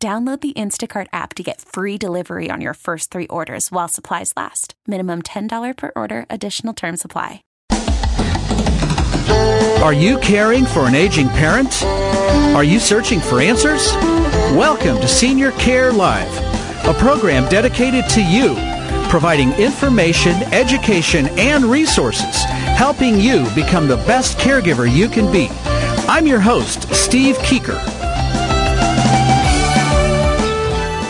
Download the Instacart app to get free delivery on your first three orders while supplies last. Minimum $10 per order, additional term supply. Are you caring for an aging parent? Are you searching for answers? Welcome to Senior Care Live, a program dedicated to you, providing information, education, and resources, helping you become the best caregiver you can be. I'm your host, Steve Keeker.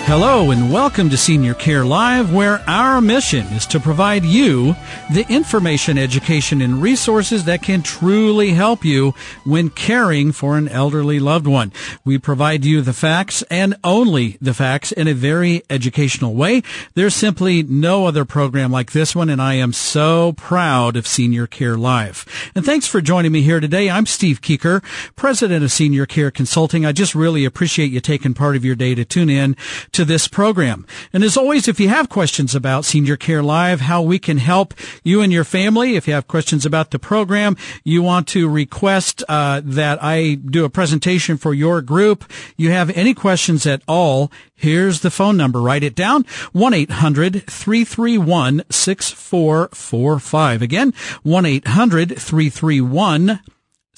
Hello and welcome to Senior Care Live, where our mission is to provide you the information, education, and resources that can truly help you when caring for an elderly loved one. We provide you the facts and only the facts in a very educational way. There's simply no other program like this one, and I am so proud of Senior Care Live. And thanks for joining me here today. I'm Steve Keeker, president of Senior Care Consulting. I just really appreciate you taking part of your day to tune in to this program. And as always, if you have questions about Senior Care Live, how we can help you and your family, if you have questions about the program, you want to request uh, that I do a presentation for your group, you have any questions at all, here's the phone number. Write it down. 1-800-331-6445. Again, 1-800-331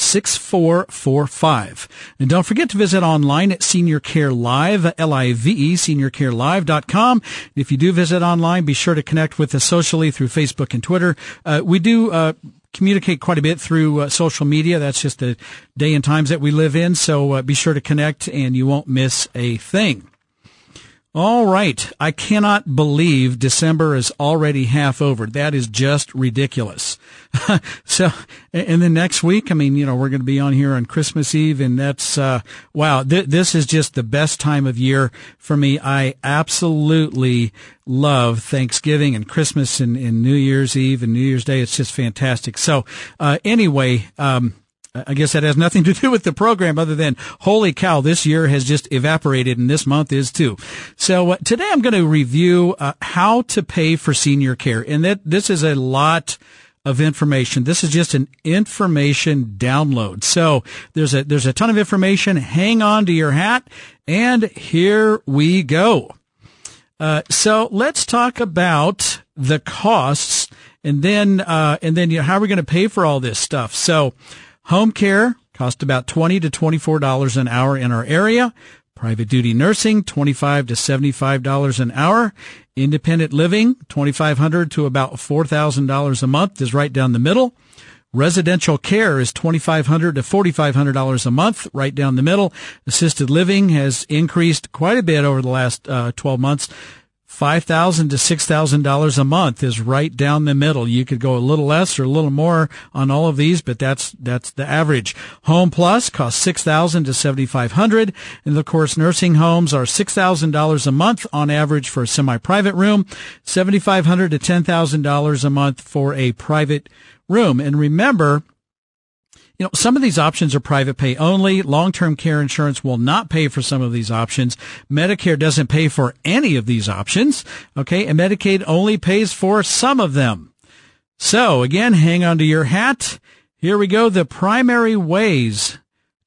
6445. And don't forget to visit online at Senior Care Live, L-I-V-E, seniorcarelive.com. If you do visit online, be sure to connect with us socially through Facebook and Twitter. Uh, we do, uh, communicate quite a bit through uh, social media. That's just the day and times that we live in. So uh, be sure to connect and you won't miss a thing. All right. I cannot believe December is already half over. That is just ridiculous. so, and then next week, I mean, you know, we're going to be on here on Christmas Eve and that's, uh, wow, th- this is just the best time of year for me. I absolutely love Thanksgiving and Christmas and, and New Year's Eve and New Year's Day. It's just fantastic. So, uh, anyway, um, I guess that has nothing to do with the program other than holy cow, this year has just evaporated and this month is too. So uh, today I'm going to review uh, how to pay for senior care. And that this is a lot of information. This is just an information download. So there's a, there's a ton of information. Hang on to your hat and here we go. Uh, so let's talk about the costs and then, uh, and then you know, how are we going to pay for all this stuff? So, Home care costs about 20 to $24 an hour in our area. Private duty nursing, 25 to $75 an hour. Independent living, 2,500 to about $4,000 a month is right down the middle. Residential care is 2,500 to $4,500 a month, right down the middle. Assisted living has increased quite a bit over the last uh, 12 months five thousand to six thousand dollars a month is right down the middle. You could go a little less or a little more on all of these, but that's that's the average. Home Plus costs six thousand to seventy five hundred, and of course nursing homes are six thousand dollars a month on average for a semi-private room, seventy five hundred to ten thousand dollars a month for a private room. And remember, you know, some of these options are private pay only. Long-term care insurance will not pay for some of these options. Medicare doesn't pay for any of these options. Okay. And Medicaid only pays for some of them. So again, hang on to your hat. Here we go. The primary ways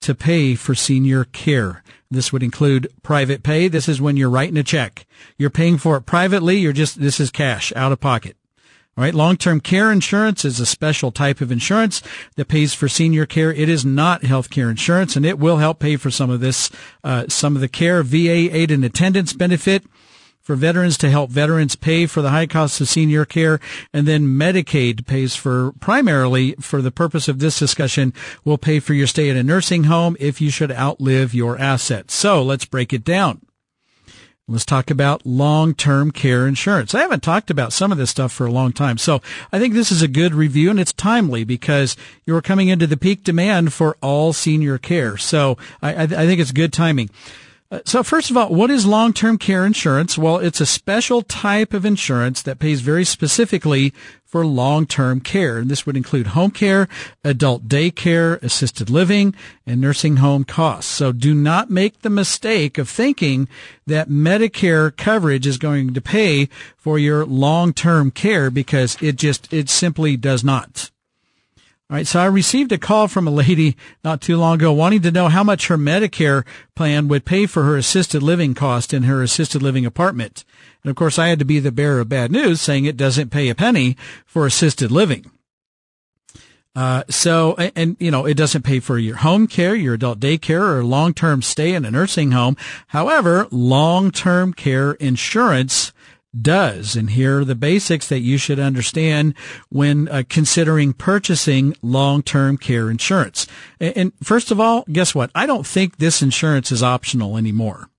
to pay for senior care. This would include private pay. This is when you're writing a check. You're paying for it privately. You're just, this is cash out of pocket. All right. Long-term care insurance is a special type of insurance that pays for senior care. It is not health care insurance and it will help pay for some of this, uh, some of the care. VA aid and attendance benefit for veterans to help veterans pay for the high costs of senior care. And then Medicaid pays for primarily for the purpose of this discussion will pay for your stay at a nursing home if you should outlive your assets. So let's break it down. Let's talk about long-term care insurance. I haven't talked about some of this stuff for a long time. So I think this is a good review and it's timely because you're coming into the peak demand for all senior care. So I, I think it's good timing. So first of all, what is long-term care insurance? Well, it's a special type of insurance that pays very specifically for long-term care. And this would include home care, adult daycare, assisted living, and nursing home costs. So do not make the mistake of thinking that Medicare coverage is going to pay for your long-term care because it just, it simply does not. All right, so I received a call from a lady not too long ago wanting to know how much her Medicare plan would pay for her assisted living cost in her assisted living apartment. And of course, I had to be the bearer of bad news saying it doesn't pay a penny for assisted living. Uh, so, and, you know, it doesn't pay for your home care, your adult daycare, or long-term stay in a nursing home. However, long-term care insurance does. And here are the basics that you should understand when uh, considering purchasing long-term care insurance. And, and, first of all, guess what? I don't think this insurance is optional anymore.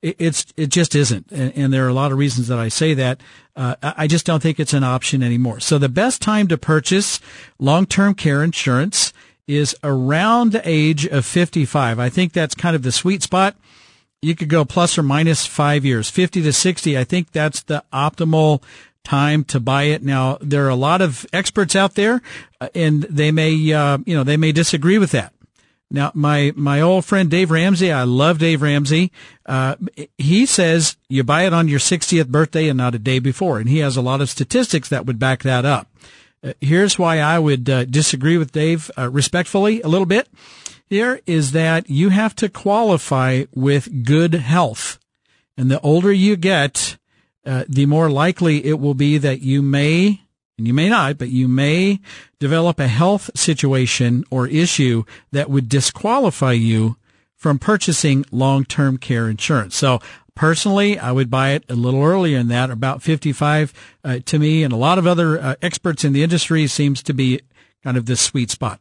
It, it's, it just isn't. And, and, there are a lot of reasons that I say that. Uh, I just don't think it's an option anymore. So the best time to purchase long-term care insurance is around the age of 55. I think that's kind of the sweet spot you could go plus or minus five years, 50 to 60. I think that's the optimal time to buy it. Now, there are a lot of experts out there uh, and they may, uh, you know, they may disagree with that. Now, my, my old friend Dave Ramsey, I love Dave Ramsey. Uh, he says you buy it on your 60th birthday and not a day before. And he has a lot of statistics that would back that up. Uh, here's why I would uh, disagree with Dave uh, respectfully a little bit here is that you have to qualify with good health. And the older you get, uh, the more likely it will be that you may, and you may not, but you may develop a health situation or issue that would disqualify you from purchasing long-term care insurance. So personally, I would buy it a little earlier than that, about 55 uh, to me, and a lot of other uh, experts in the industry seems to be kind of the sweet spot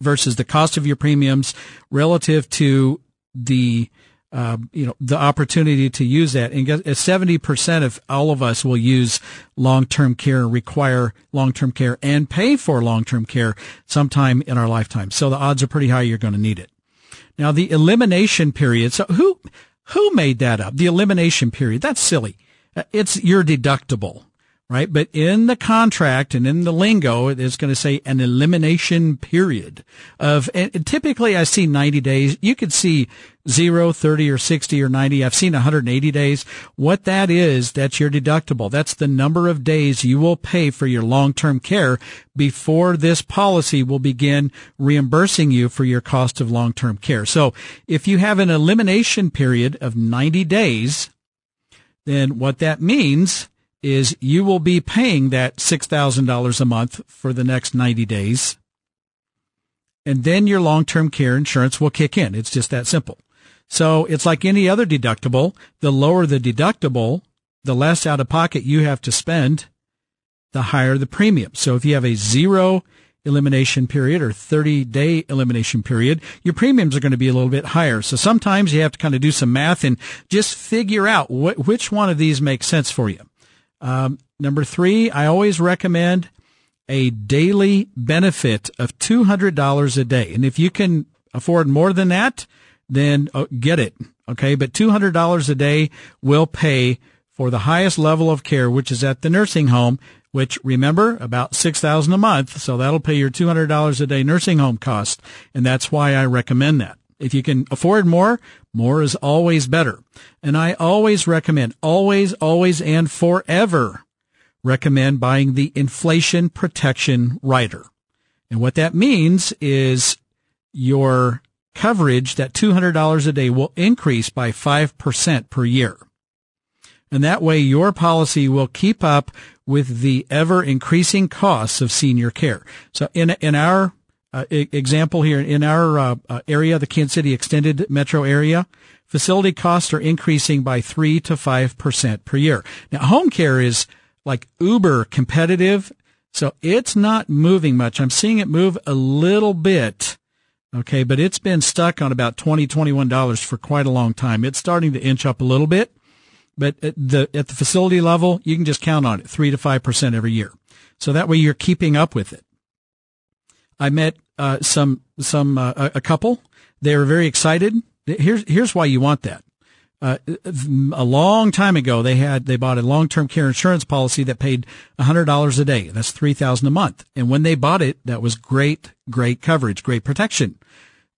versus the cost of your premiums relative to the uh, you know the opportunity to use that. And seventy percent of all of us will use long-term care require long-term care and pay for long-term care sometime in our lifetime. So the odds are pretty high you're going to need it. Now the elimination period so who who made that up? The elimination period? That's silly. Uh, it's your deductible right? But in the contract and in the lingo, it's going to say an elimination period of, typically I see 90 days. You could see 0, 30 or 60 or 90. I've seen 180 days. What that is, that's your deductible. That's the number of days you will pay for your long-term care before this policy will begin reimbursing you for your cost of long-term care. So if you have an elimination period of 90 days, then what that means is you will be paying that $6,000 a month for the next 90 days. And then your long-term care insurance will kick in. It's just that simple. So it's like any other deductible. The lower the deductible, the less out of pocket you have to spend, the higher the premium. So if you have a zero elimination period or 30 day elimination period, your premiums are going to be a little bit higher. So sometimes you have to kind of do some math and just figure out wh- which one of these makes sense for you. Um, number three, I always recommend a daily benefit of $200 a day. And if you can afford more than that, then uh, get it. Okay. But $200 a day will pay for the highest level of care, which is at the nursing home, which remember about 6000 a month. So that'll pay your $200 a day nursing home cost. And that's why I recommend that. If you can afford more, more is always better. And I always recommend, always, always, and forever recommend buying the inflation protection rider. And what that means is your coverage, that $200 a day will increase by 5% per year. And that way your policy will keep up with the ever increasing costs of senior care. So in, in our uh, example here in our uh, uh, area, the Kansas City extended metro area, facility costs are increasing by three to five percent per year. Now, home care is like uber competitive, so it's not moving much. I'm seeing it move a little bit. Okay, but it's been stuck on about twenty, twenty-one dollars for quite a long time. It's starting to inch up a little bit, but at the at the facility level, you can just count on it three to five percent every year. So that way you're keeping up with it. I met uh, some some uh, a couple. They were very excited. Here's here's why you want that. uh, a long time ago, they had, they bought a long-term care insurance policy that paid $100 a day. That's 3000 a month. And when they bought it, that was great, great coverage, great protection.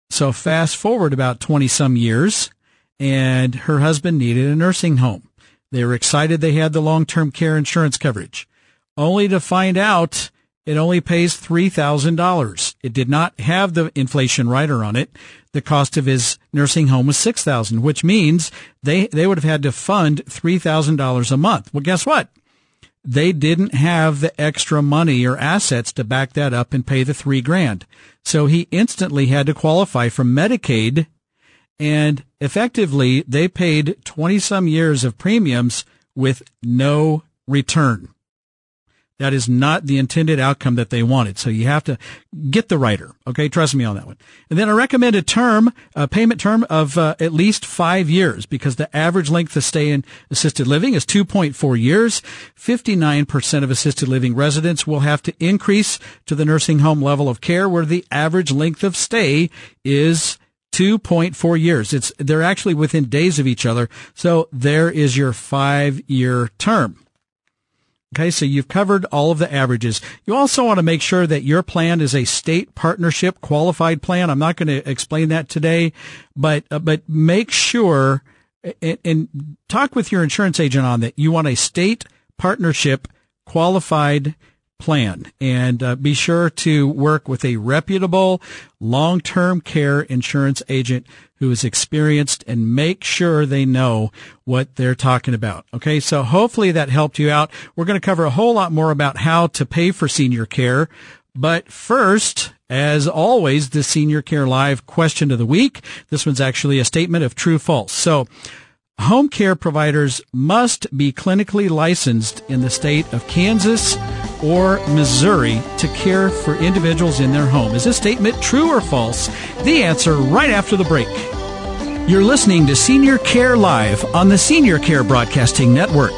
So fast forward about 20 some years and her husband needed a nursing home. They were excited they had the long-term care insurance coverage only to find out it only pays $3,000. It did not have the inflation rider on it. The cost of his nursing home was 6000 which means they, they would have had to fund $3,000 a month. Well, guess what? They didn't have the extra money or assets to back that up and pay the three grand. So he instantly had to qualify for Medicaid and effectively they paid 20 some years of premiums with no return. That is not the intended outcome that they wanted. So you have to get the rider. Okay. Trust me on that one. And then I recommend a term, a payment term of uh, at least five years because the average length of stay in assisted living is 2.4 years. 59% of assisted living residents will have to increase to the nursing home level of care where the average length of stay is 2.4 years. It's, they're actually within days of each other. So there is your five year term. Okay, so you've covered all of the averages. You also want to make sure that your plan is a state partnership qualified plan. I'm not going to explain that today, but uh, but make sure and, and talk with your insurance agent on that. You want a state partnership qualified plan and uh, be sure to work with a reputable long-term care insurance agent who is experienced and make sure they know what they're talking about. Okay. So hopefully that helped you out. We're going to cover a whole lot more about how to pay for senior care. But first, as always, the Senior Care Live question of the week. This one's actually a statement of true false. So, home care providers must be clinically licensed in the state of Kansas or Missouri to care for individuals in their home. Is this statement true or false? The answer right after the break. You're listening to Senior Care Live on the Senior Care Broadcasting Network.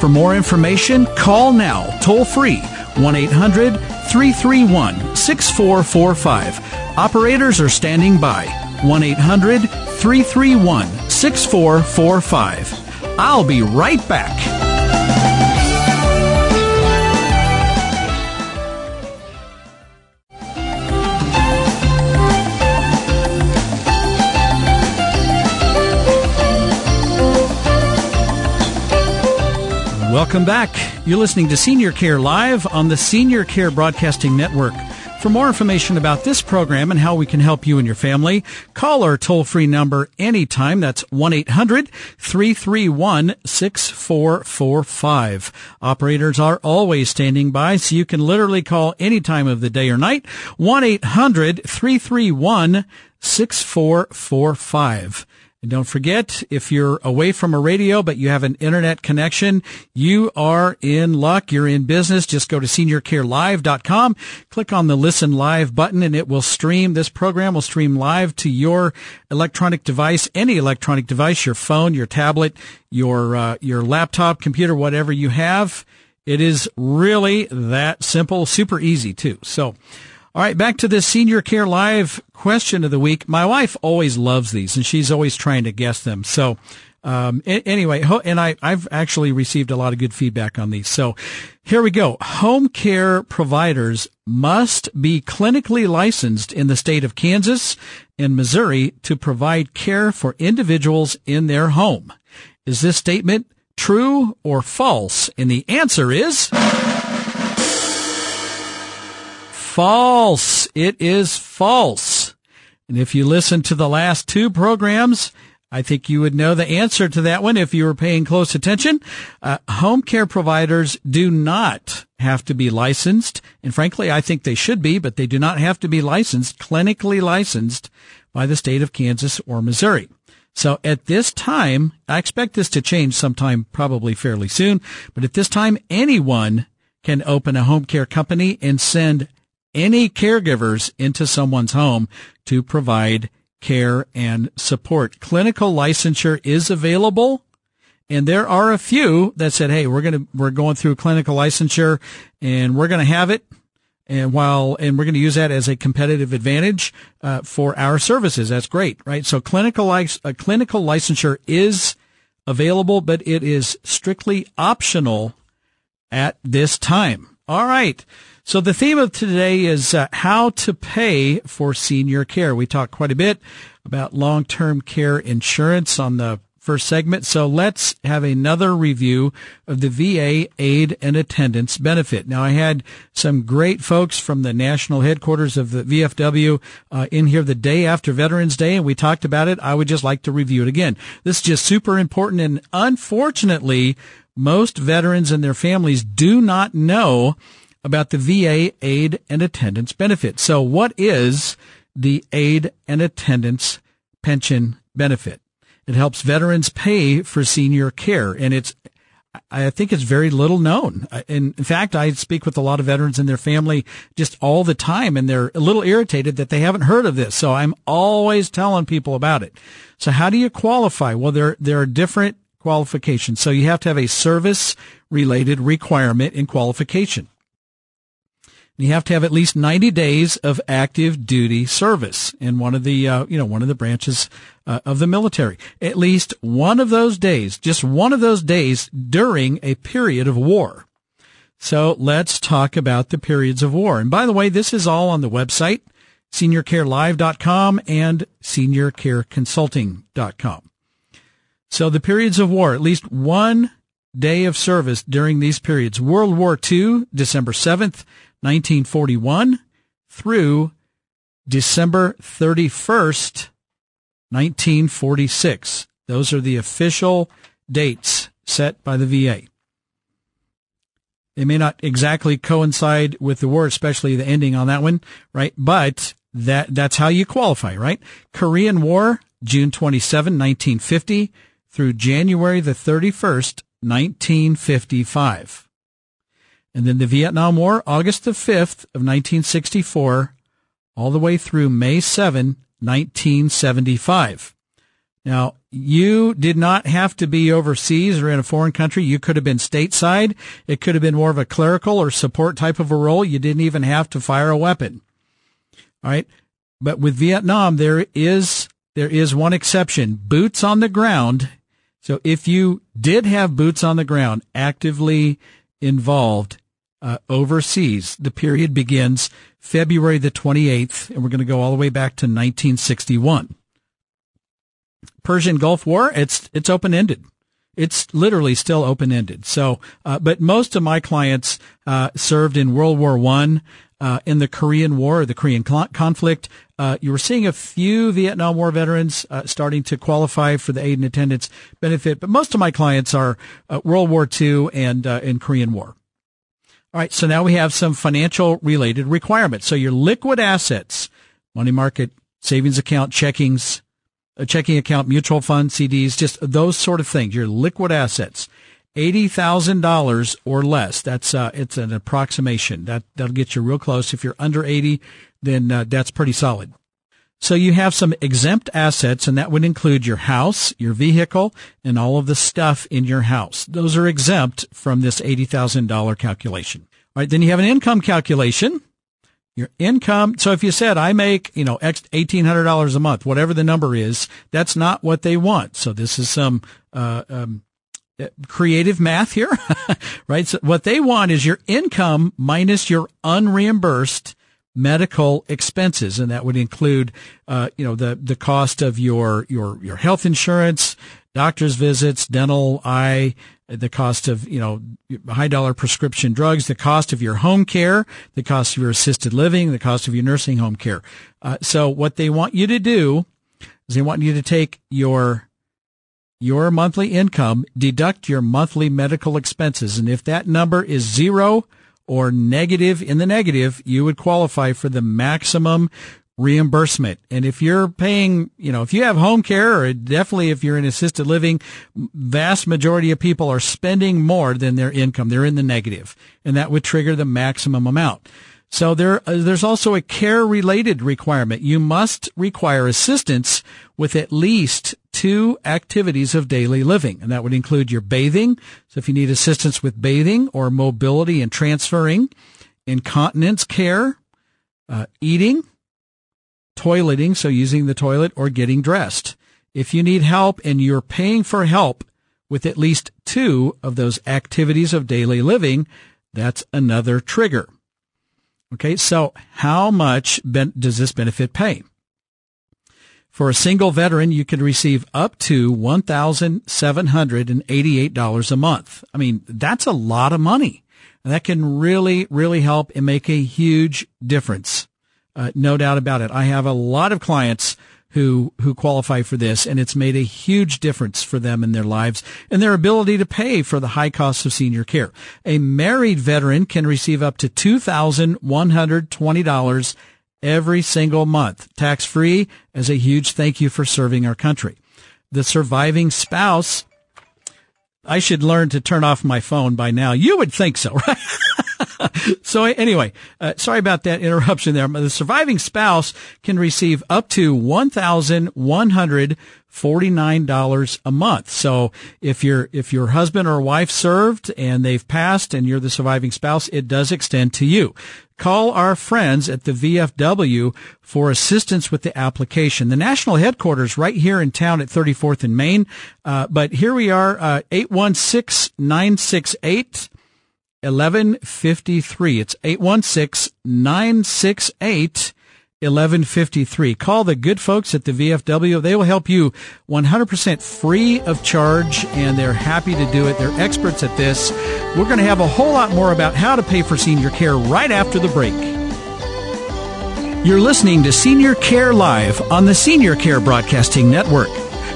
For more information, call now, toll free, 1 800 331 6445. Operators are standing by, 1 800 331 6445. I'll be right back. Welcome back. You're listening to Senior Care Live on the Senior Care Broadcasting Network. For more information about this program and how we can help you and your family, call our toll free number anytime. That's 1-800-331-6445. Operators are always standing by, so you can literally call any time of the day or night. 1-800-331-6445. And don't forget, if you're away from a radio, but you have an internet connection, you are in luck. You're in business. Just go to seniorcarelive.com, click on the listen live button and it will stream. This program will stream live to your electronic device, any electronic device, your phone, your tablet, your, uh, your laptop, computer, whatever you have. It is really that simple, super easy too. So, all right, back to this senior care live question of the week. My wife always loves these and she's always trying to guess them. So, um, anyway, and I, I've actually received a lot of good feedback on these. So here we go. Home care providers must be clinically licensed in the state of Kansas and Missouri to provide care for individuals in their home. Is this statement true or false? And the answer is false. It is false. And if you listen to the last two programs, I think you would know the answer to that one if you were paying close attention. Uh, home care providers do not have to be licensed. And frankly, I think they should be, but they do not have to be licensed, clinically licensed by the state of Kansas or Missouri. So at this time, I expect this to change sometime probably fairly soon, but at this time, anyone can open a home care company and send any caregivers into someone's home to provide care and support. Clinical licensure is available. And there are a few that said, Hey, we're going to, we're going through clinical licensure and we're going to have it. And while, and we're going to use that as a competitive advantage, uh, for our services. That's great, right? So clinical, uh, clinical licensure is available, but it is strictly optional at this time. All right. So the theme of today is uh, how to pay for senior care. We talked quite a bit about long-term care insurance on the first segment. So let's have another review of the VA aid and attendance benefit. Now I had some great folks from the national headquarters of the VFW uh, in here the day after Veterans Day and we talked about it. I would just like to review it again. This is just super important and unfortunately most veterans and their families do not know about the VA aid and attendance benefit. So what is the aid and attendance pension benefit? It helps veterans pay for senior care and it's I think it's very little known. In, fact, I speak with a lot of veterans and their family just all the time and they're a little irritated that they haven't heard of this. So I'm always telling people about it. So how do you qualify? Well, there, there are different qualifications. So you have to have a service related requirement in qualification. You have to have at least 90 days of active duty service in one of the, uh, you know, one of the branches uh, of the military. At least one of those days, just one of those days during a period of war. So let's talk about the periods of war. And by the way, this is all on the website, seniorcarelive.com and seniorcareconsulting.com. So the periods of war, at least one day of service during these periods. World War II, December 7th, 1941 through December 31st, 1946. Those are the official dates set by the VA. They may not exactly coincide with the war, especially the ending on that one, right? But that, that's how you qualify, right? Korean War, June 27, 1950 through January the 31st, 1955. And then the Vietnam War, August the 5th of 1964, all the way through May 7, 1975. Now, you did not have to be overseas or in a foreign country. You could have been stateside. It could have been more of a clerical or support type of a role. You didn't even have to fire a weapon. All right. But with Vietnam, there is, there is one exception. Boots on the ground. So if you did have boots on the ground actively involved uh, overseas. The period begins February the 28th, and we're going to go all the way back to 1961. Persian Gulf War, it's, it's open ended. It's literally still open ended. So, uh, but most of my clients, uh, served in World War One, uh, in the Korean War, the Korean conflict. Uh, you were seeing a few Vietnam War veterans uh, starting to qualify for the aid and attendance benefit, but most of my clients are World War II and in Korean War. All right. So now we have some financial related requirements. So your liquid assets, money market, savings account, checkings, a checking account, mutual fund, CDs, just those sort of things. Your liquid assets, eighty thousand dollars or less. That's uh, it's an approximation. That that'll get you real close. If you're under eighty, then uh, that's pretty solid. So you have some exempt assets, and that would include your house, your vehicle, and all of the stuff in your house. Those are exempt from this $80,000 calculation. All right. Then you have an income calculation. Your income. So if you said, I make, you know, $1,800 a month, whatever the number is, that's not what they want. So this is some, uh, um, creative math here, right? So what they want is your income minus your unreimbursed medical expenses, and that would include, uh, you know, the the cost of your your your health insurance, doctor's visits, dental, eye, the cost of you know high dollar prescription drugs, the cost of your home care, the cost of your assisted living, the cost of your nursing home care. Uh, so what they want you to do is they want you to take your your monthly income, deduct your monthly medical expenses, and if that number is zero or negative in the negative, you would qualify for the maximum reimbursement. And if you're paying, you know, if you have home care or definitely if you're in assisted living, vast majority of people are spending more than their income. They're in the negative and that would trigger the maximum amount. So there, uh, there's also a care related requirement. You must require assistance with at least two activities of daily living. And that would include your bathing. So if you need assistance with bathing or mobility and transferring, incontinence care, uh, eating, toileting. So using the toilet or getting dressed. If you need help and you're paying for help with at least two of those activities of daily living, that's another trigger. Okay, so how much ben- does this benefit pay? For a single veteran, you could receive up to $1,788 a month. I mean, that's a lot of money. And that can really, really help and make a huge difference. Uh, no doubt about it. I have a lot of clients who, who qualify for this and it's made a huge difference for them in their lives and their ability to pay for the high cost of senior care. A married veteran can receive up to $2,120 every single month, tax free, as a huge thank you for serving our country. The surviving spouse I should learn to turn off my phone by now. You would think so, right? so anyway, uh, sorry about that interruption there. The surviving spouse can receive up to one thousand one hundred forty nine dollars a month. So if your if your husband or wife served and they've passed and you're the surviving spouse, it does extend to you. Call our friends at the VFW for assistance with the application. The national headquarters right here in town at 34th and Main. Uh, but here we are, uh, 816 968 1153. It's 816 968 1153. Call the good folks at the VFW. They will help you 100% free of charge and they're happy to do it. They're experts at this. We're going to have a whole lot more about how to pay for senior care right after the break. You're listening to Senior Care Live on the Senior Care Broadcasting Network.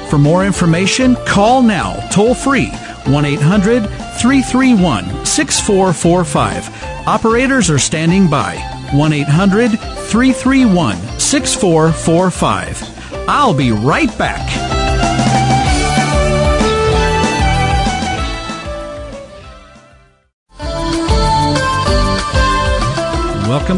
For more information, call now, toll free, 1 800 331 6445. Operators are standing by. 1 800 331 6445. I'll be right back.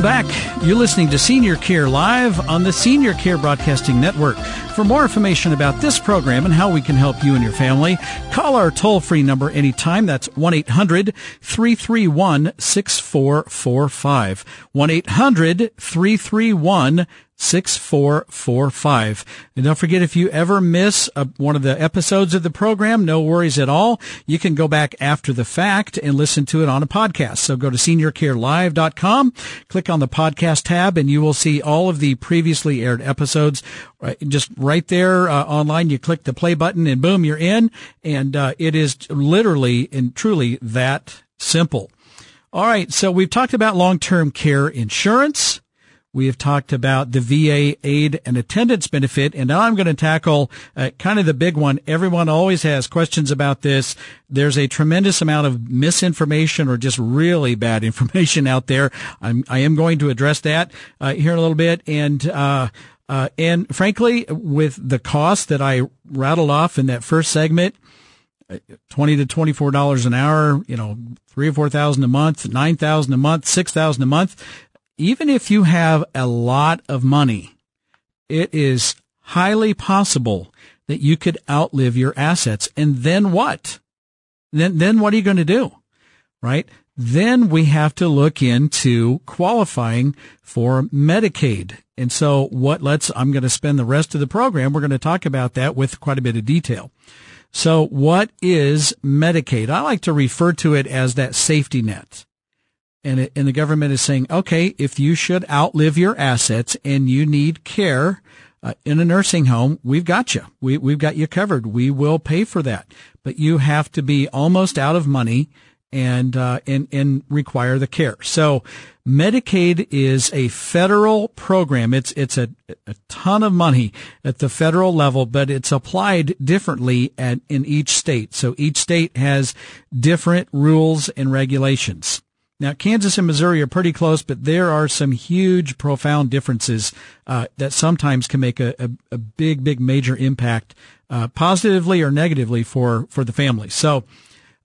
Back. You're listening to Senior Care Live on the Senior Care Broadcasting Network. For more information about this program and how we can help you and your family, call our toll free number anytime. That's 1 800 331 6445. 1 800 331 6445. And don't forget, if you ever miss a, one of the episodes of the program, no worries at all. You can go back after the fact and listen to it on a podcast. So go to seniorcarelive.com, click on the podcast tab, and you will see all of the previously aired episodes. Right, just right there uh, online, you click the play button and boom, you're in. And uh, it is literally and truly that simple. All right. So we've talked about long-term care insurance. We have talked about the VA aid and attendance benefit, and now I'm going to tackle uh, kind of the big one. Everyone always has questions about this. There's a tremendous amount of misinformation or just really bad information out there. I'm, I am going to address that uh, here in a little bit, and uh, uh and frankly, with the cost that I rattled off in that first segment, uh, twenty to twenty four dollars an hour, you know, three or four thousand a month, nine thousand a month, six thousand a month even if you have a lot of money, it is highly possible that you could outlive your assets. And then what? Then, then what are you going to do? Right? Then we have to look into qualifying for Medicaid. And so what let's, I'm going to spend the rest of the program. We're going to talk about that with quite a bit of detail. So what is Medicaid? I like to refer to it as that safety net and it, and the government is saying, okay, if you should outlive your assets and you need care uh, in a nursing home, we've got you. We we've got you covered. We will pay for that, but you have to be almost out of money and uh, and and require the care. So. Medicaid is a federal program. It's it's a, a ton of money at the federal level, but it's applied differently at in each state. So each state has different rules and regulations. Now, Kansas and Missouri are pretty close, but there are some huge, profound differences uh, that sometimes can make a, a, a big, big, major impact, uh, positively or negatively for for the family. So,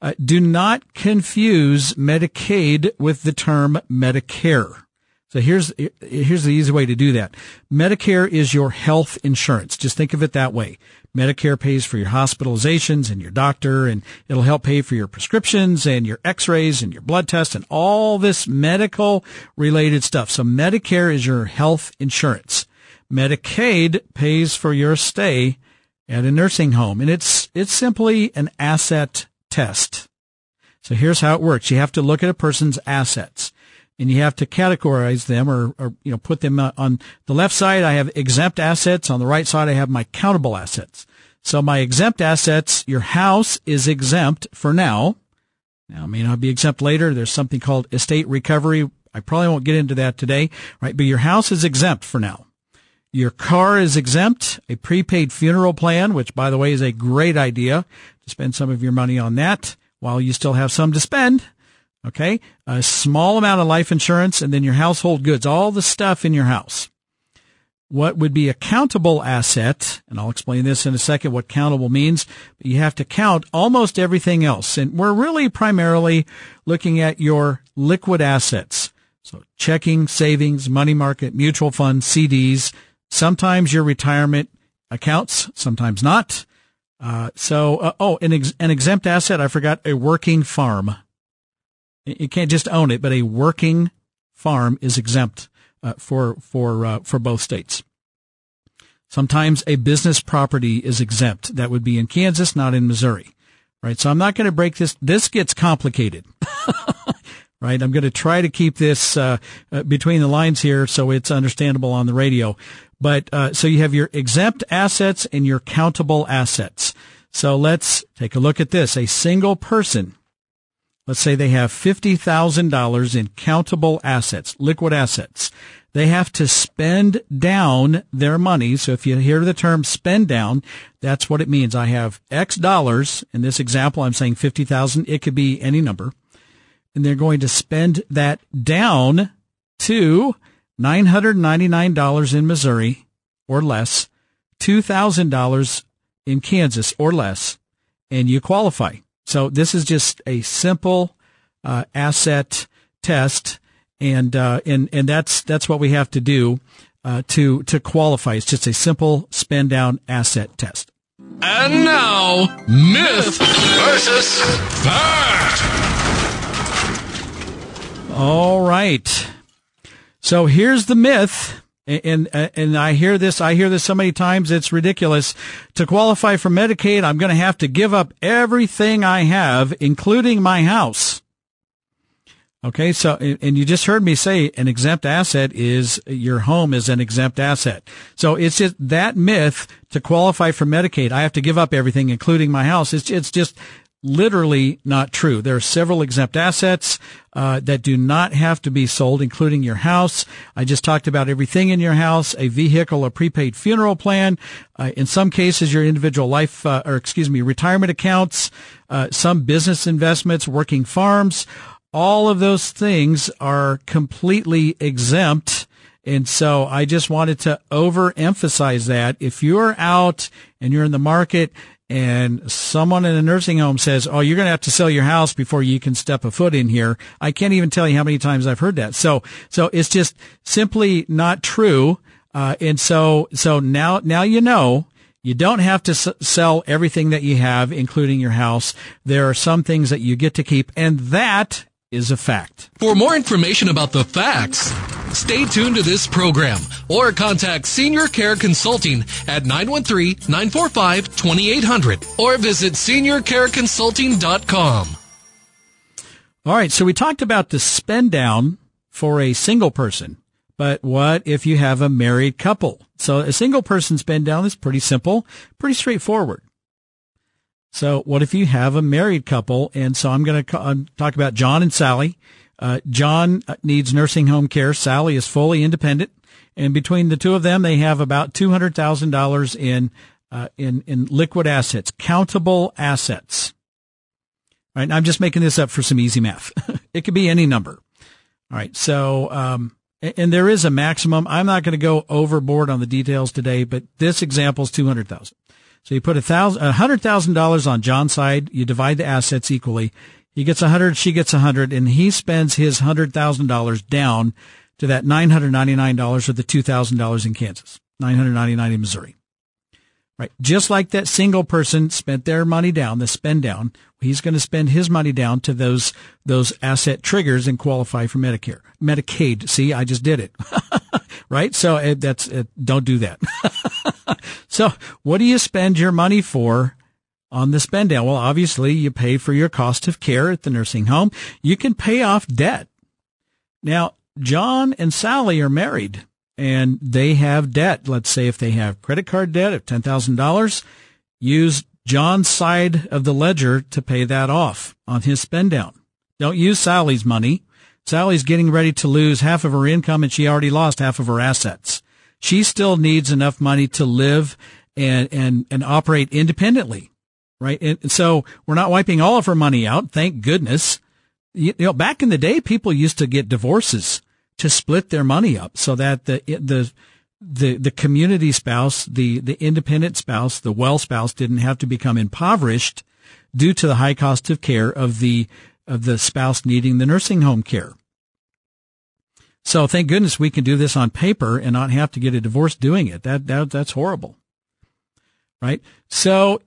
uh, do not confuse Medicaid with the term Medicare. So here's here's the easy way to do that. Medicare is your health insurance. Just think of it that way. Medicare pays for your hospitalizations and your doctor, and it'll help pay for your prescriptions and your x-rays and your blood tests and all this medical related stuff. So Medicare is your health insurance. Medicaid pays for your stay at a nursing home. And it's, it's simply an asset test. So here's how it works. You have to look at a person's assets and you have to categorize them or, or you know, put them on the left side. I have exempt assets. On the right side, I have my countable assets. So my exempt assets, your house is exempt for now. Now, it may not be exempt later. There's something called estate recovery. I probably won't get into that today, right? But your house is exempt for now. Your car is exempt. A prepaid funeral plan, which by the way is a great idea to spend some of your money on that while you still have some to spend. Okay. A small amount of life insurance and then your household goods, all the stuff in your house. What would be a countable asset, and I'll explain this in a second, what countable means, but you have to count almost everything else. And we're really primarily looking at your liquid assets. So checking, savings, money market, mutual funds, CDs, sometimes your retirement accounts, sometimes not. Uh, so, uh, oh, an, ex- an exempt asset. I forgot a working farm. You can't just own it, but a working farm is exempt uh, for for uh, for both states. Sometimes a business property is exempt. That would be in Kansas, not in Missouri. Right. So I'm not going to break this. This gets complicated. right. I'm going to try to keep this uh, uh, between the lines here so it's understandable on the radio. But uh, so you have your exempt assets and your countable assets. So let's take a look at this. A single person, let's say they have $50,000 in countable assets, liquid assets. They have to spend down their money. So if you hear the term spend down, that's what it means. I have X dollars. In this example, I'm saying 50,000. It could be any number. And they're going to spend that down to $999 in Missouri or less, $2,000 in Kansas or less, and you qualify. So this is just a simple uh, asset test, and uh, and and that's that's what we have to do uh, to to qualify. It's just a simple spend down asset test. And now, myth versus fact. All right. So here's the myth. And, uh, and, I hear this, I hear this so many times, it's ridiculous. To qualify for Medicaid, I'm going to have to give up everything I have, including my house. Okay. So, and you just heard me say an exempt asset is your home is an exempt asset. So it's just that myth to qualify for Medicaid. I have to give up everything, including my house. It's, it's just literally not true. There are several exempt assets uh, that do not have to be sold, including your house. I just talked about everything in your house: a vehicle, a prepaid funeral plan. Uh, in some cases, your individual life, uh, or excuse me, retirement accounts, uh, some business investments, working farms. All of those things are completely exempt. And so I just wanted to overemphasize that if you're out and you're in the market and someone in a nursing home says, "Oh, you're going to have to sell your house before you can step a foot in here." I can't even tell you how many times I've heard that. So, so it's just simply not true. Uh, and so, so now, now you know. You don't have to s- sell everything that you have, including your house. There are some things that you get to keep, and that is a fact. For more information about the facts, stay tuned to this program or contact Senior Care Consulting at 913-945-2800 or visit seniorcareconsulting.com. All right, so we talked about the spend down for a single person, but what if you have a married couple? So a single person spend down is pretty simple, pretty straightforward. So what if you have a married couple? And so I'm going to talk about John and Sally. Uh, John uh, needs nursing home care. Sally is fully independent. And between the two of them, they have about $200,000 in, uh, in, in liquid assets, countable assets. All right. I'm just making this up for some easy math. it could be any number. All right. So, um, and there is a maximum. I'm not going to go overboard on the details today, but this example is 200,000. So you put a thousand, a hundred thousand dollars on John's side. You divide the assets equally. He gets a hundred, she gets a hundred, and he spends his hundred thousand dollars down to that nine hundred ninety nine dollars or the two thousand dollars in Kansas, nine hundred ninety nine in Missouri. Right, just like that single person spent their money down, the spend down. He's going to spend his money down to those those asset triggers and qualify for Medicare, Medicaid. See, I just did it. right, so uh, that's uh, don't do that. so what do you spend your money for on the spend down? Well, obviously you pay for your cost of care at the nursing home. You can pay off debt. Now, John and Sally are married and they have debt. Let's say if they have credit card debt of $10,000, use John's side of the ledger to pay that off on his spend down. Don't use Sally's money. Sally's getting ready to lose half of her income and she already lost half of her assets. She still needs enough money to live and, and, and operate independently, right? And so we're not wiping all of her money out. Thank goodness. You, you know, back in the day, people used to get divorces to split their money up so that the, the, the, the community spouse, the, the independent spouse, the well spouse didn't have to become impoverished due to the high cost of care of the, of the spouse needing the nursing home care. So thank goodness we can do this on paper and not have to get a divorce doing it. That, that that's horrible. Right? So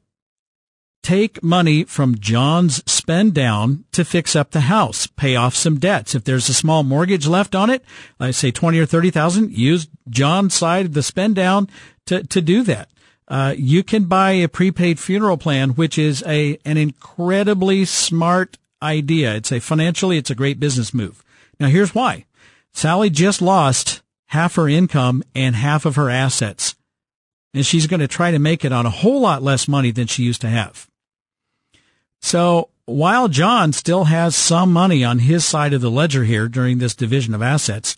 take money from John's spend down to fix up the house, pay off some debts. If there's a small mortgage left on it, I say 20 or 30,000, use John's side of the spend down to, to do that. Uh, you can buy a prepaid funeral plan, which is a, an incredibly smart idea. It's a financially, it's a great business move. Now here's why. Sally just lost half her income and half of her assets. And she's going to try to make it on a whole lot less money than she used to have. So while John still has some money on his side of the ledger here during this division of assets,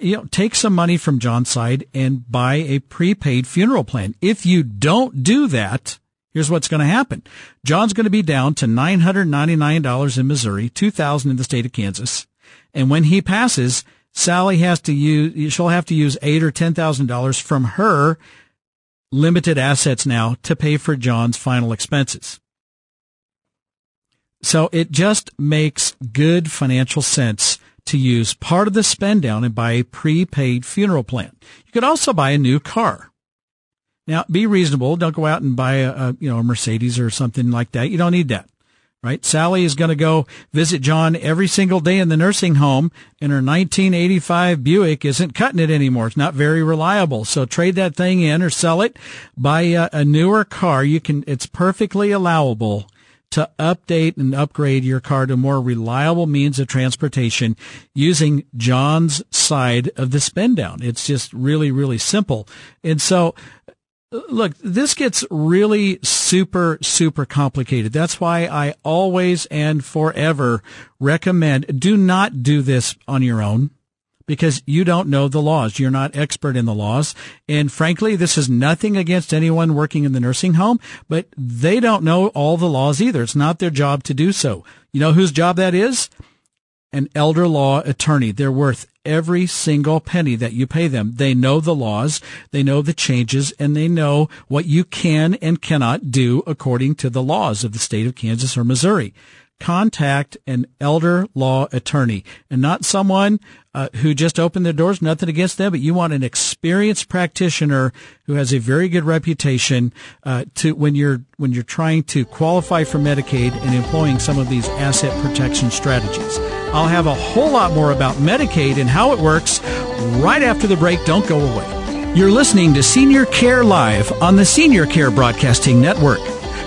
you know, take some money from John's side and buy a prepaid funeral plan. If you don't do that, here's what's going to happen. John's going to be down to $999 in Missouri, 2000 in the state of Kansas. And when he passes, Sally has to use, she'll have to use eight or $10,000 from her limited assets now to pay for John's final expenses. So it just makes good financial sense to use part of the spend down and buy a prepaid funeral plan. You could also buy a new car. Now, be reasonable. Don't go out and buy a, a you know, a Mercedes or something like that. You don't need that right? Sally is going to go visit John every single day in the nursing home and her 1985 Buick isn't cutting it anymore. It's not very reliable. So trade that thing in or sell it, buy a, a newer car. You can, it's perfectly allowable to update and upgrade your car to more reliable means of transportation using John's side of the spend down. It's just really, really simple. And so look, this gets really super, super complicated. That's why I always and forever recommend do not do this on your own because you don't know the laws. You're not expert in the laws. And frankly, this is nothing against anyone working in the nursing home, but they don't know all the laws either. It's not their job to do so. You know whose job that is? An elder law attorney. They're worth every single penny that you pay them. They know the laws, they know the changes, and they know what you can and cannot do according to the laws of the state of Kansas or Missouri. Contact an elder law attorney and not someone uh, who just opened their doors. Nothing against them, but you want an experienced practitioner who has a very good reputation uh, to when you're when you're trying to qualify for Medicaid and employing some of these asset protection strategies. I'll have a whole lot more about Medicaid and how it works right after the break. Don't go away. You're listening to Senior Care Live on the Senior Care Broadcasting Network.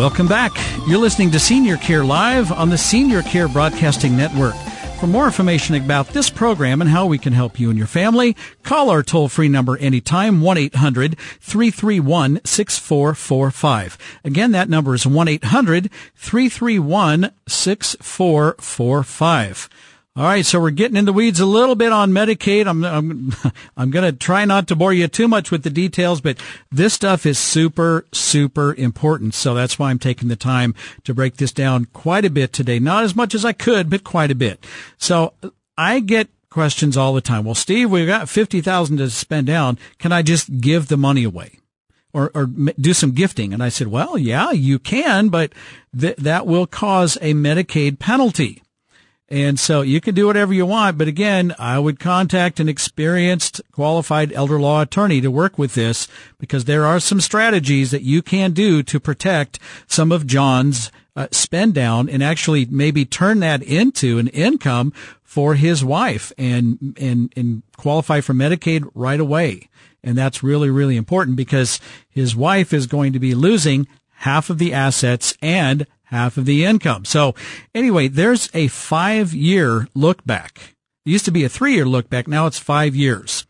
Welcome back. You're listening to Senior Care Live on the Senior Care Broadcasting Network. For more information about this program and how we can help you and your family, call our toll free number anytime, 1-800-331-6445. Again, that number is 1-800-331-6445. All right, so we're getting in the weeds a little bit on Medicaid. I'm I'm I'm going to try not to bore you too much with the details, but this stuff is super super important. So that's why I'm taking the time to break this down quite a bit today. Not as much as I could, but quite a bit. So I get questions all the time. Well, Steve, we've got 50,000 to spend down. Can I just give the money away? or, or do some gifting. And I said, well, yeah, you can, but th- that will cause a Medicaid penalty. And so you can do whatever you want. But again, I would contact an experienced, qualified elder law attorney to work with this because there are some strategies that you can do to protect some of John's uh, spend down and actually maybe turn that into an income for his wife and, and, and qualify for Medicaid right away. And that's really, really important because his wife is going to be losing half of the assets and half of the income. So anyway, there's a five year look back. It used to be a three year look back. Now it's five years.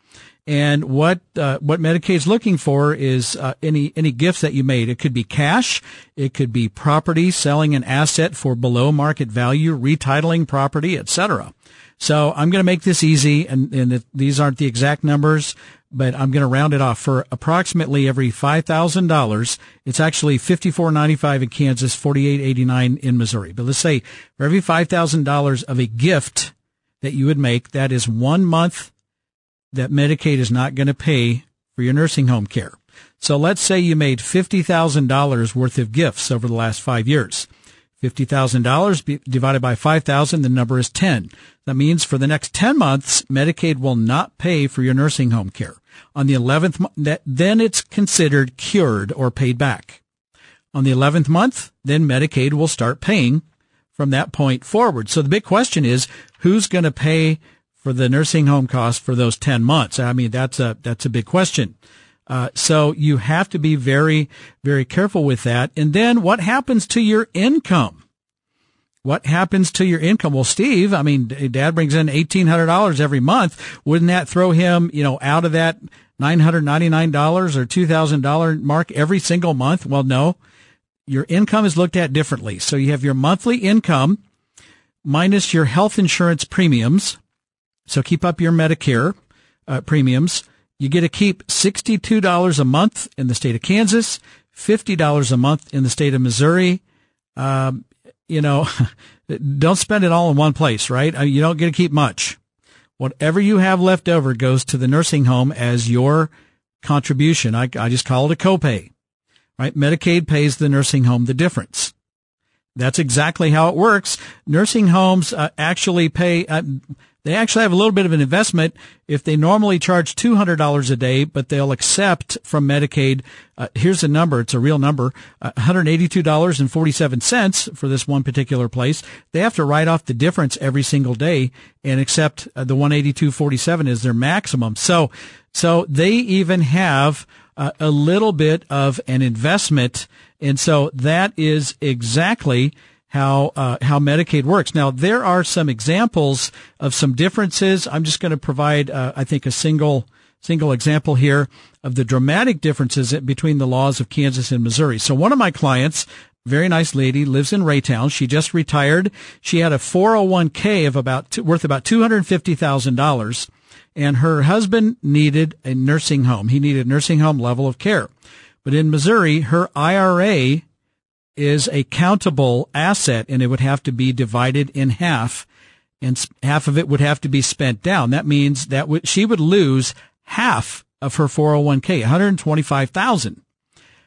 And what uh, what Medicaid's looking for is uh, any any gifts that you made. It could be cash, it could be property, selling an asset for below market value, retitling property, etc. So I'm going to make this easy, and, and these aren't the exact numbers, but I'm going to round it off for approximately every five thousand dollars. It's actually fifty four ninety five in Kansas, forty eight eighty nine in Missouri. But let's say for every five thousand dollars of a gift that you would make, that is one month that Medicaid is not going to pay for your nursing home care. So let's say you made fifty thousand dollars worth of gifts over the last five years. $50,000 divided by 5,000, the number is 10. That means for the next 10 months, Medicaid will not pay for your nursing home care. On the 11th month, then it's considered cured or paid back. On the 11th month, then Medicaid will start paying from that point forward. So the big question is, who's going to pay for the nursing home costs for those 10 months? I mean, that's a, that's a big question. Uh, so you have to be very, very careful with that. And then what happens to your income? What happens to your income? Well, Steve, I mean, dad brings in $1,800 every month. Wouldn't that throw him, you know, out of that $999 or $2,000 mark every single month? Well, no. Your income is looked at differently. So you have your monthly income minus your health insurance premiums. So keep up your Medicare uh, premiums. You get to keep $62 a month in the state of Kansas, $50 a month in the state of Missouri. Um, you know, don't spend it all in one place, right? Uh, you don't get to keep much. Whatever you have left over goes to the nursing home as your contribution. I, I just call it a copay, right? Medicaid pays the nursing home the difference. That's exactly how it works. Nursing homes uh, actually pay, uh, they actually have a little bit of an investment if they normally charge $200 a day, but they'll accept from Medicaid. Uh, here's a number. It's a real number. Uh, $182.47 for this one particular place. They have to write off the difference every single day and accept uh, the 182.47 is their maximum. So, so they even have uh, a little bit of an investment. And so that is exactly how uh, how Medicaid works. Now there are some examples of some differences. I'm just going to provide, uh, I think, a single single example here of the dramatic differences between the laws of Kansas and Missouri. So one of my clients, very nice lady, lives in Raytown. She just retired. She had a 401k of about worth about two hundred fifty thousand dollars, and her husband needed a nursing home. He needed nursing home level of care. But in Missouri, her IRA is a countable asset and it would have to be divided in half and half of it would have to be spent down. That means that w- she would lose half of her 401k, 125,000.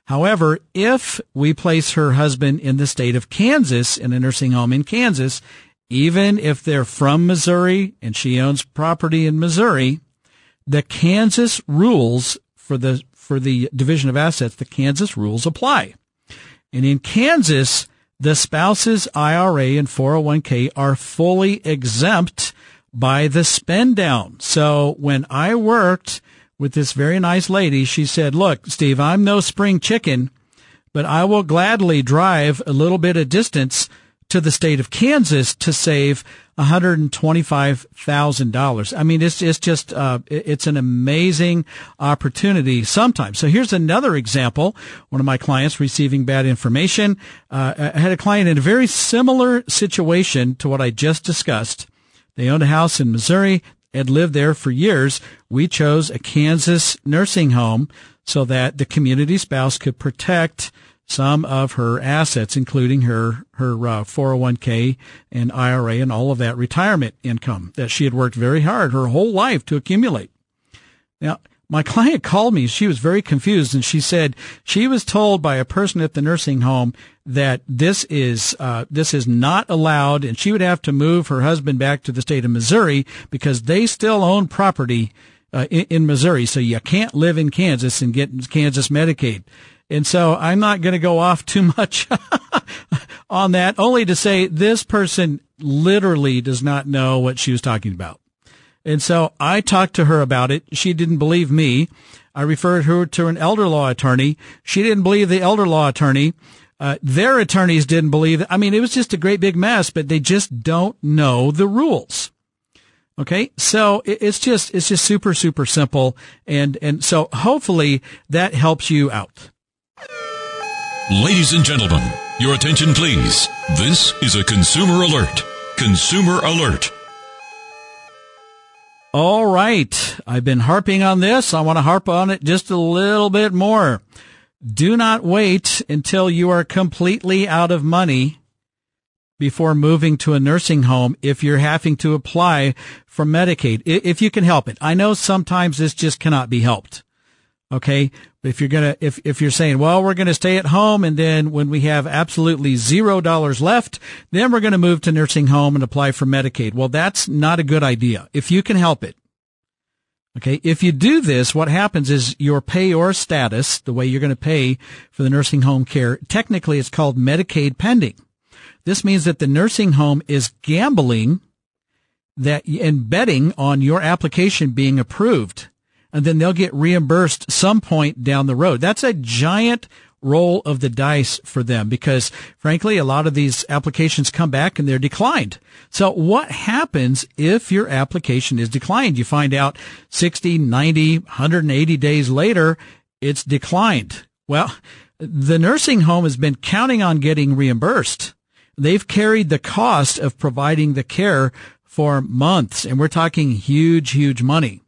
However, if we place her husband in the state of Kansas in a nursing home in Kansas, even if they're from Missouri and she owns property in Missouri, the Kansas rules for the for the division of assets, the Kansas rules apply. And in Kansas, the spouse's IRA and 401k are fully exempt by the spend down. So when I worked with this very nice lady, she said, look, Steve, I'm no spring chicken, but I will gladly drive a little bit of distance to the state of Kansas to save $125,000. I mean, it's, it's just, uh, it's an amazing opportunity sometimes. So here's another example. One of my clients receiving bad information. Uh, I had a client in a very similar situation to what I just discussed. They owned a house in Missouri, had lived there for years. We chose a Kansas nursing home so that the community spouse could protect some of her assets, including her her uh, 401k and IRA and all of that retirement income that she had worked very hard her whole life to accumulate. Now, my client called me. She was very confused and she said she was told by a person at the nursing home that this is, uh, this is not allowed and she would have to move her husband back to the state of Missouri because they still own property uh, in, in Missouri. So you can't live in Kansas and get Kansas Medicaid. And so I'm not going to go off too much on that, only to say this person literally does not know what she was talking about. And so I talked to her about it. She didn't believe me. I referred her to an elder law attorney. She didn't believe the elder law attorney. Uh, their attorneys didn't believe it. I mean, it was just a great big mess, but they just don't know the rules. Okay. So it's just, it's just super, super simple. And, and so hopefully that helps you out. Ladies and gentlemen, your attention please. This is a consumer alert. Consumer alert. All right. I've been harping on this. I want to harp on it just a little bit more. Do not wait until you are completely out of money before moving to a nursing home if you're having to apply for Medicaid, if you can help it. I know sometimes this just cannot be helped. Okay. If you're going to, if, if you're saying, well, we're going to stay at home and then when we have absolutely zero dollars left, then we're going to move to nursing home and apply for Medicaid. Well, that's not a good idea. If you can help it. Okay. If you do this, what happens is your payor status, the way you're going to pay for the nursing home care, technically it's called Medicaid pending. This means that the nursing home is gambling that and betting on your application being approved and then they'll get reimbursed some point down the road. That's a giant roll of the dice for them because frankly, a lot of these applications come back and they're declined. So what happens if your application is declined? You find out 60, 90, 180 days later, it's declined. Well, the nursing home has been counting on getting reimbursed. They've carried the cost of providing the care for months and we're talking huge, huge money.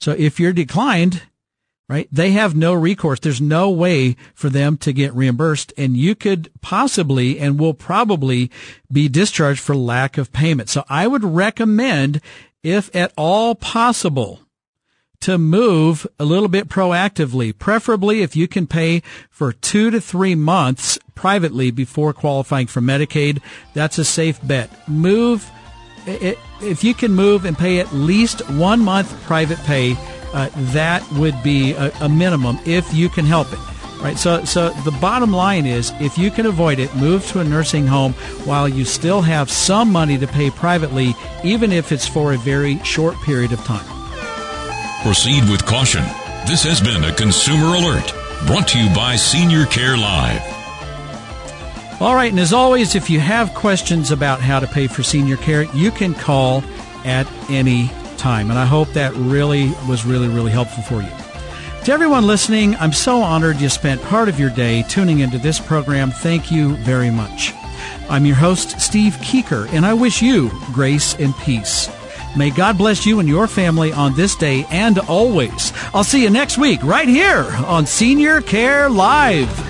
So if you're declined, right, they have no recourse. There's no way for them to get reimbursed and you could possibly and will probably be discharged for lack of payment. So I would recommend if at all possible to move a little bit proactively, preferably if you can pay for two to three months privately before qualifying for Medicaid. That's a safe bet. Move if you can move and pay at least one month private pay, uh, that would be a, a, minimum if you can help it. Right. So, so the bottom line is, if you can avoid it, move to a nursing home while you still have some money to pay privately, even if it's for a very short period of time. Proceed with caution. This has been a consumer alert brought to you by Senior Care Live. All right, and as always, if you have questions about how to pay for senior care, you can call at any time. And I hope that really was really, really helpful for you. To everyone listening, I'm so honored you spent part of your day tuning into this program. Thank you very much. I'm your host, Steve Keeker, and I wish you grace and peace. May God bless you and your family on this day and always. I'll see you next week right here on Senior Care Live.